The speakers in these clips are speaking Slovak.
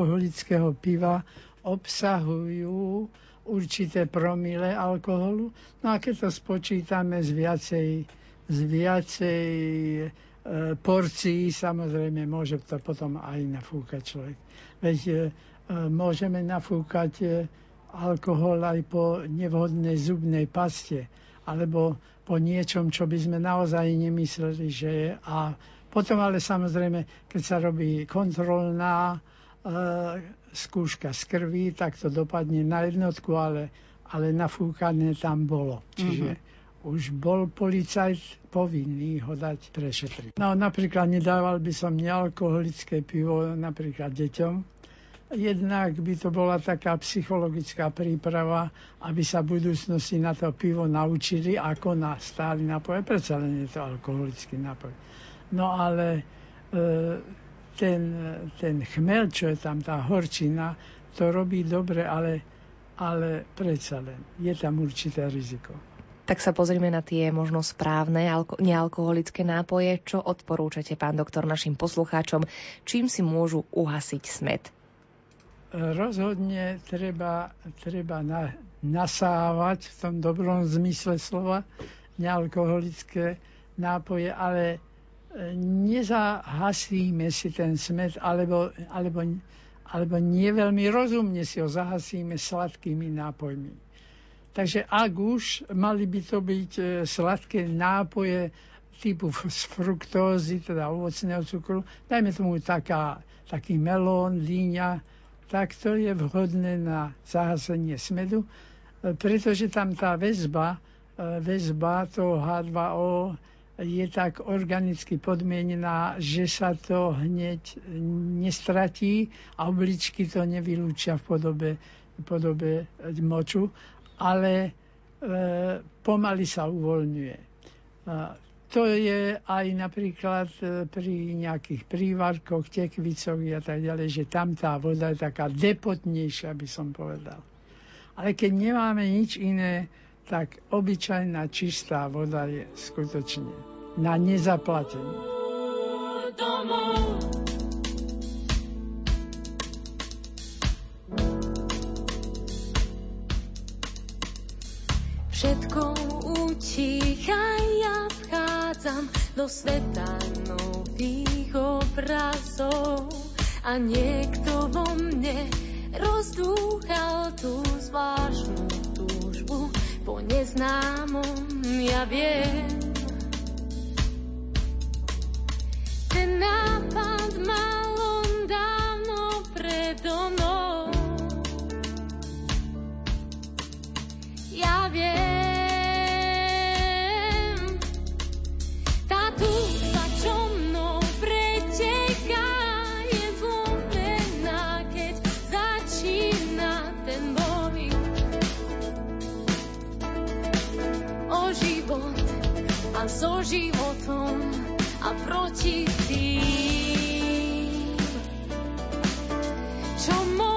alkoholického piva obsahujú určité promile alkoholu. No a keď to spočítame z viacej, z viacej e, porcií, samozrejme môže to potom aj nafúkať človek. Veď e, môžeme nafúkať e, alkohol aj po nevhodnej zubnej paste alebo po niečom, čo by sme naozaj nemysleli, že je. A potom ale samozrejme, keď sa robí kontrolná e, skúška z krvi, tak to dopadne na jednotku, ale, ale nafúkané tam bolo. Čiže mm-hmm. už bol policajt povinný ho dať prešetriť. No napríklad nedával by som nealkoholické pivo napríklad deťom, Jednak by to bola taká psychologická príprava, aby sa v budúcnosti na to pivo naučili ako na stály nápoje. Predsa len je to alkoholický nápoj. No ale e, ten, ten chmel, čo je tam, tá horčina, to robí dobre, ale, ale predsa len je tam určité riziko. Tak sa pozrime na tie možno správne alko- nealkoholické nápoje. Čo odporúčate, pán doktor, našim poslucháčom? Čím si môžu uhasiť smet? rozhodne treba, treba na, nasávať v tom dobrom zmysle slova nealkoholické nápoje, ale nezahasíme si ten smet, alebo, alebo, alebo nie veľmi rozumne si ho zahasíme sladkými nápojmi. Takže ak už mali by to byť e, sladké nápoje typu z fruktózy, teda ovocného cukru, dajme tomu taká, taký melón, líňa, tak to je vhodné na zahasenie smedu, e, pretože tam tá väzba, e, väzba toho H2O je tak organicky podmienená, že sa to hneď nestratí a obličky to nevylúčia v podobe, podobe moču, ale e, pomaly sa uvoľňuje. E, to je aj napríklad e, pri nejakých prívarkoch, tekvicoch a tak ďalej, že tam tá voda je taká depotnejšia, by som povedal. Ale keď nemáme nič iné, tak obyčajná čistá voda je skutočne na nezaplatenie. Domov. Všetko utícha, ja vchádzam do sveta nových obrazov a niekto vo mne rozdúchal tú zvláštnu po neznámom, ja viem. Ten nápad mal on dávno predo mnou. Čo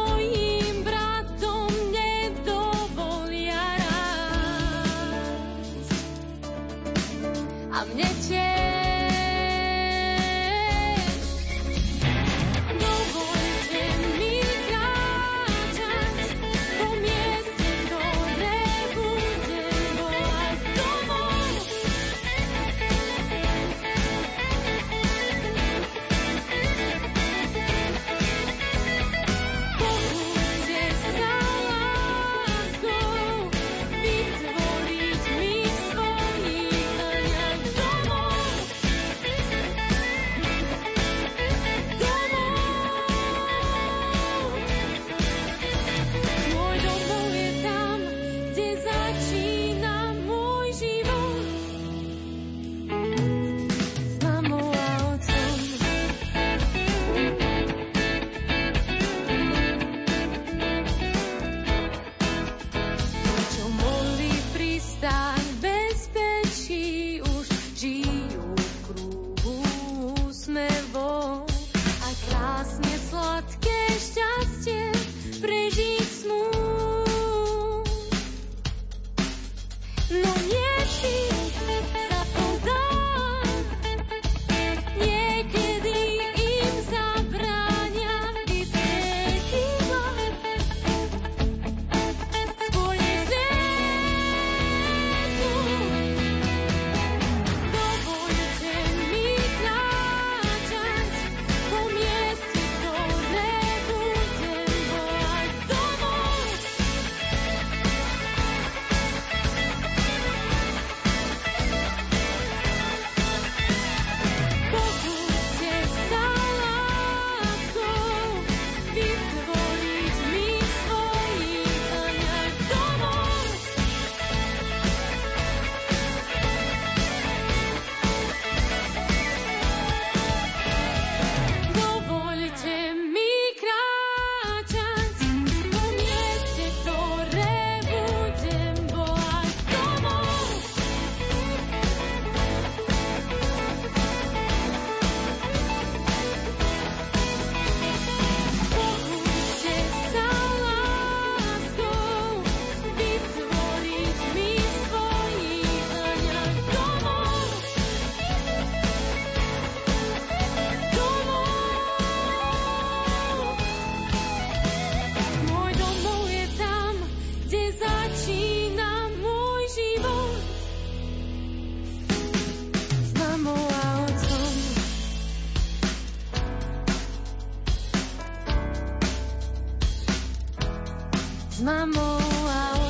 mamou a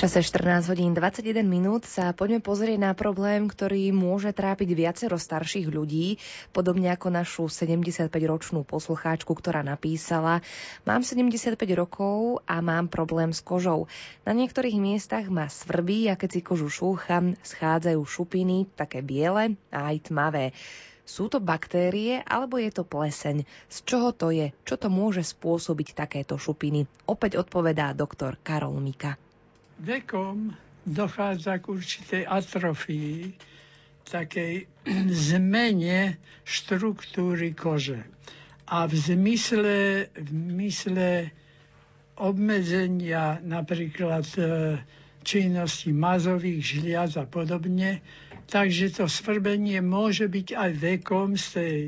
čase 14 hodín 21 minút sa poďme pozrieť na problém, ktorý môže trápiť viacero starších ľudí, podobne ako našu 75-ročnú poslucháčku, ktorá napísala Mám 75 rokov a mám problém s kožou. Na niektorých miestach ma svrbí a keď si kožu šúcham, schádzajú šupiny, také biele a aj tmavé. Sú to baktérie alebo je to pleseň? Z čoho to je? Čo to môže spôsobiť takéto šupiny? Opäť odpovedá doktor Karol Mika vekom dochádza k určitej atrofii, takej zmene štruktúry kože. A v zmysle, v zmysle obmedzenia napríklad e, činnosti mazových žliaz a podobne, takže to svrbenie môže byť aj vekom z tej,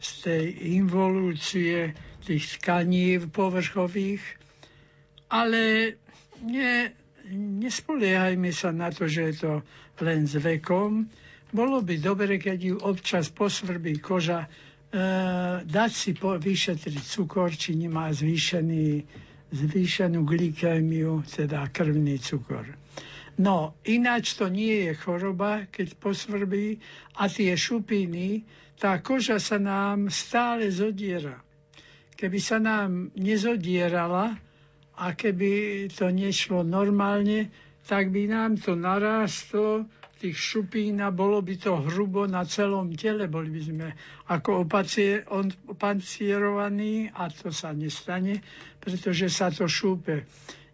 z tej involúcie tých tkaní povrchových, ale nie, nespoliehajme sa na to, že je to len s vekom. Bolo by dobre, keď ju občas posvrbí koža, e, dať si po, vyšetriť cukor, či nemá zvýšený, zvýšenú glykémiu, teda krvný cukor. No, ináč to nie je choroba, keď posvrbí a tie šupiny, tá koža sa nám stále zodiera. Keby sa nám nezodierala, a keby to nešlo normálne, tak by nám to narástlo, tých šupín a bolo by to hrubo na celom tele. Boli by sme ako opancierovaní a to sa nestane, pretože sa to šúpe.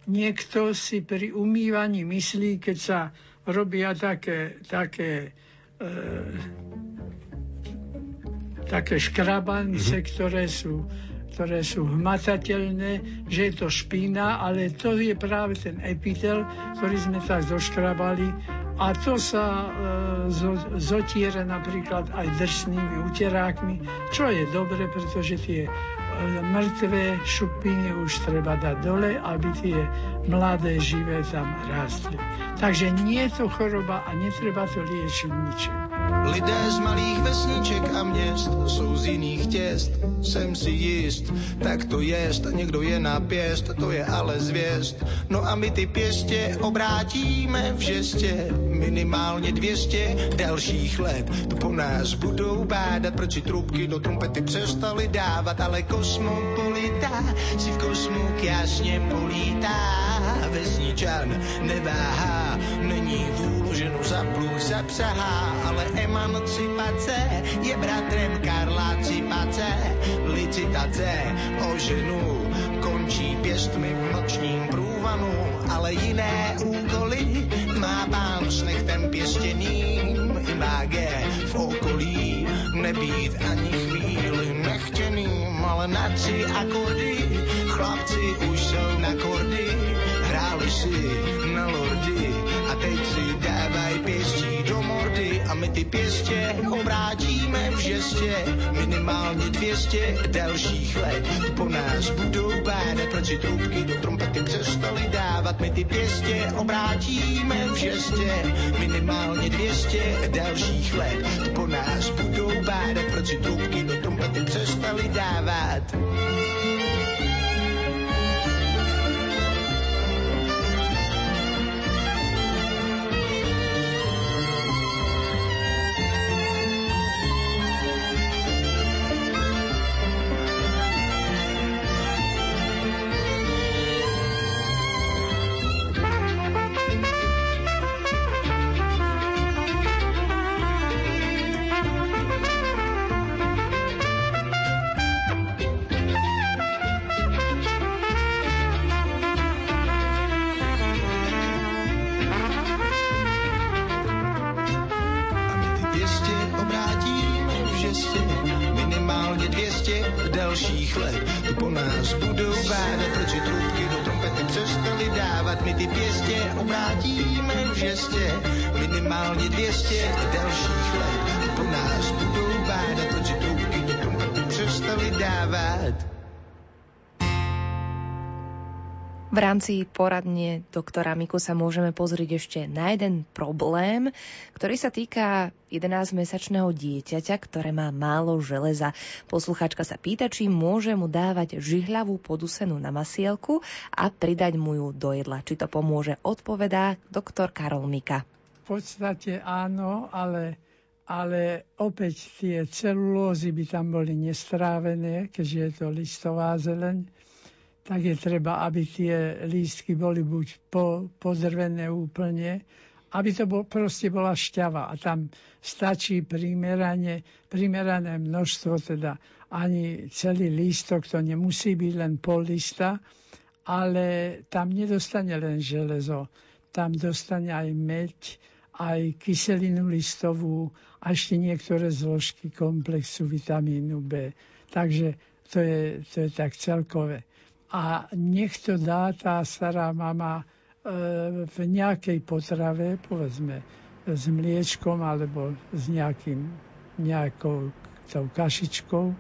Niekto si pri umývaní myslí, keď sa robia také, také e, také škrabance, mm-hmm. ktoré sú ktoré sú hmatateľné, že je to špína, ale to je práve ten epitel, ktorý sme tak zoškrabali a to sa e, zo, zotiera napríklad aj drsnými uterákmi, čo je dobre, pretože tie e, mŕtvé šupiny už treba dať dole, aby tie mladé živé tam rástli. Takže nie je to choroba a netreba to liečiť ničím. Lidé z malých vesniček a měst jsou z jiných těst, jsem si jist, tak to jest, někdo je na pěst, to je ale zvěst. No a my ty pěstě obrátíme v žestě, minimálně 200 dalších let. To po nás budou bádat, proč si trubky do trumpety přestali dávat, ale kosmopolita si v kosmu jasně polítá. Vesničan neváhá, není vůl ženu za pluh zapsahá, ale emancipace je bratrem Karla Cipace. Licitace o ženu končí pěstmi v nočním průvanu, ale jiné úkoly má pán s nechtem pěstěným i máge v okolí nebýt ani chvíli nechtěným, ale na tři akordy chlapci už jsou na kordy, ty pěstě obrátíme v žestě minimálně 200 dalších let. Po nás budou bádat, proč si trubky do trumpety přestali dávat. My ty pěstě obrátíme v žestě minimálně 200 dalších let. Po nás budou bádat, proč si trubky do trumpety přestali dávat. Dalších let. Po nás budou vádat, proč trubky do trompety přestaly tak my ty pěstě obrátíme v žestě. Minimálně 200 dalších let po nás budou bádat, protože touky nikomu přestali dávat. V rámci poradne doktora Miku sa môžeme pozrieť ešte na jeden problém, ktorý sa týka 11-mesačného dieťaťa, ktoré má málo železa. Posluchačka sa pýta, či môže mu dávať žihľavú podusenú na masielku a pridať mu ju do jedla. Či to pomôže, odpovedá doktor Karol Mika. V podstate áno, ale, ale opäť tie celulózy by tam boli nestrávené, keďže je to listová zeleň tak je treba, aby tie lístky boli buď po, pozrvené úplne, aby to bol, proste bola šťava a tam stačí primerane, primerané množstvo, teda ani celý lístok, to nemusí byť len pol lista, ale tam nedostane len železo, tam dostane aj meď, aj kyselinu listovú a ešte niektoré zložky komplexu vitamínu B. Takže to je, to je tak celkové a nech to dá tá stará mama e, v nejakej potrave, povedzme s mliečkom alebo s nejakým, nejakou tou kašičkou,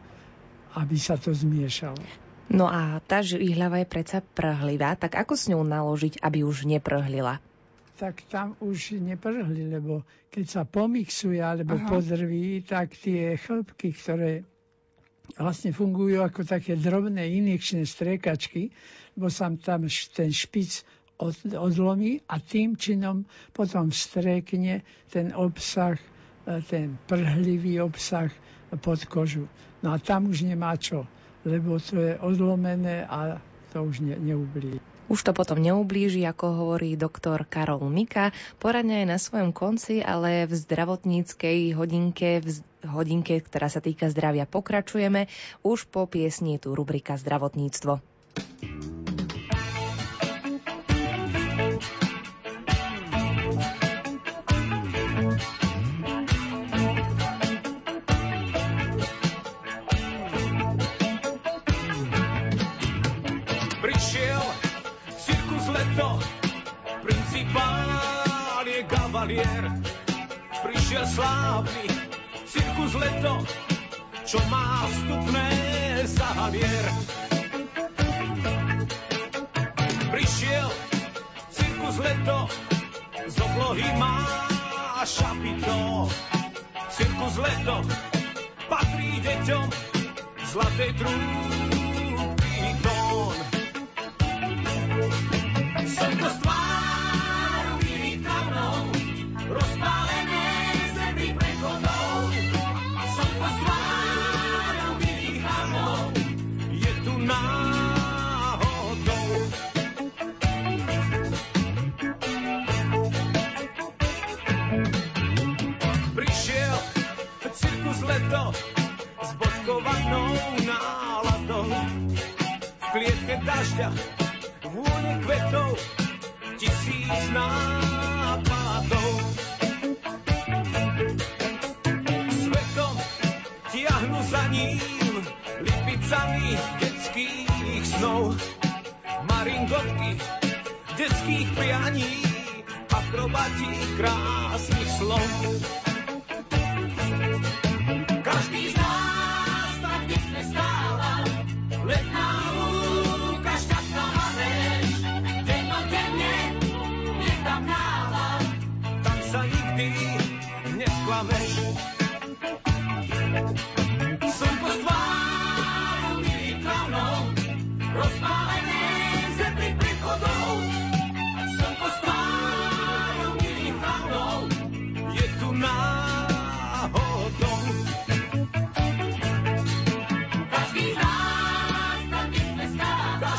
aby sa to zmiešalo. No a tá žihľava je predsa prhlivá, tak ako s ňou naložiť, aby už neprhlila? Tak tam už neprhli, lebo keď sa pomixuje alebo Aha. podrví, tak tie chlpky, ktoré vlastne fungujú ako také drobné injekčné striekačky, lebo sa tam ten špic od, odlomí a tým činom potom vstrekne ten obsah, e, ten prhlivý obsah pod kožu. No a tam už nemá čo, lebo to je odlomené a to už ne, neublíži. Už to potom neublíži, ako hovorí doktor Karol Mika. Poradňa je na svojom konci, ale v zdravotníckej hodinke, v hodinke, ktorá sa týka zdravia, pokračujeme. Už po piesni je tu rubrika Zdravotníctvo. Prišiel slávny cirkus leto, čo má vstupné za halier. Prišiel cirkus leto, z oblohy má šapito. Cirkus leto patrí deťom zlatej trúby dažďa vône kvetov tisíc nápadov. Svetom tiahnu za ním lipicami detských snov. Maringotky detských prianí, akrobati krásnych slov.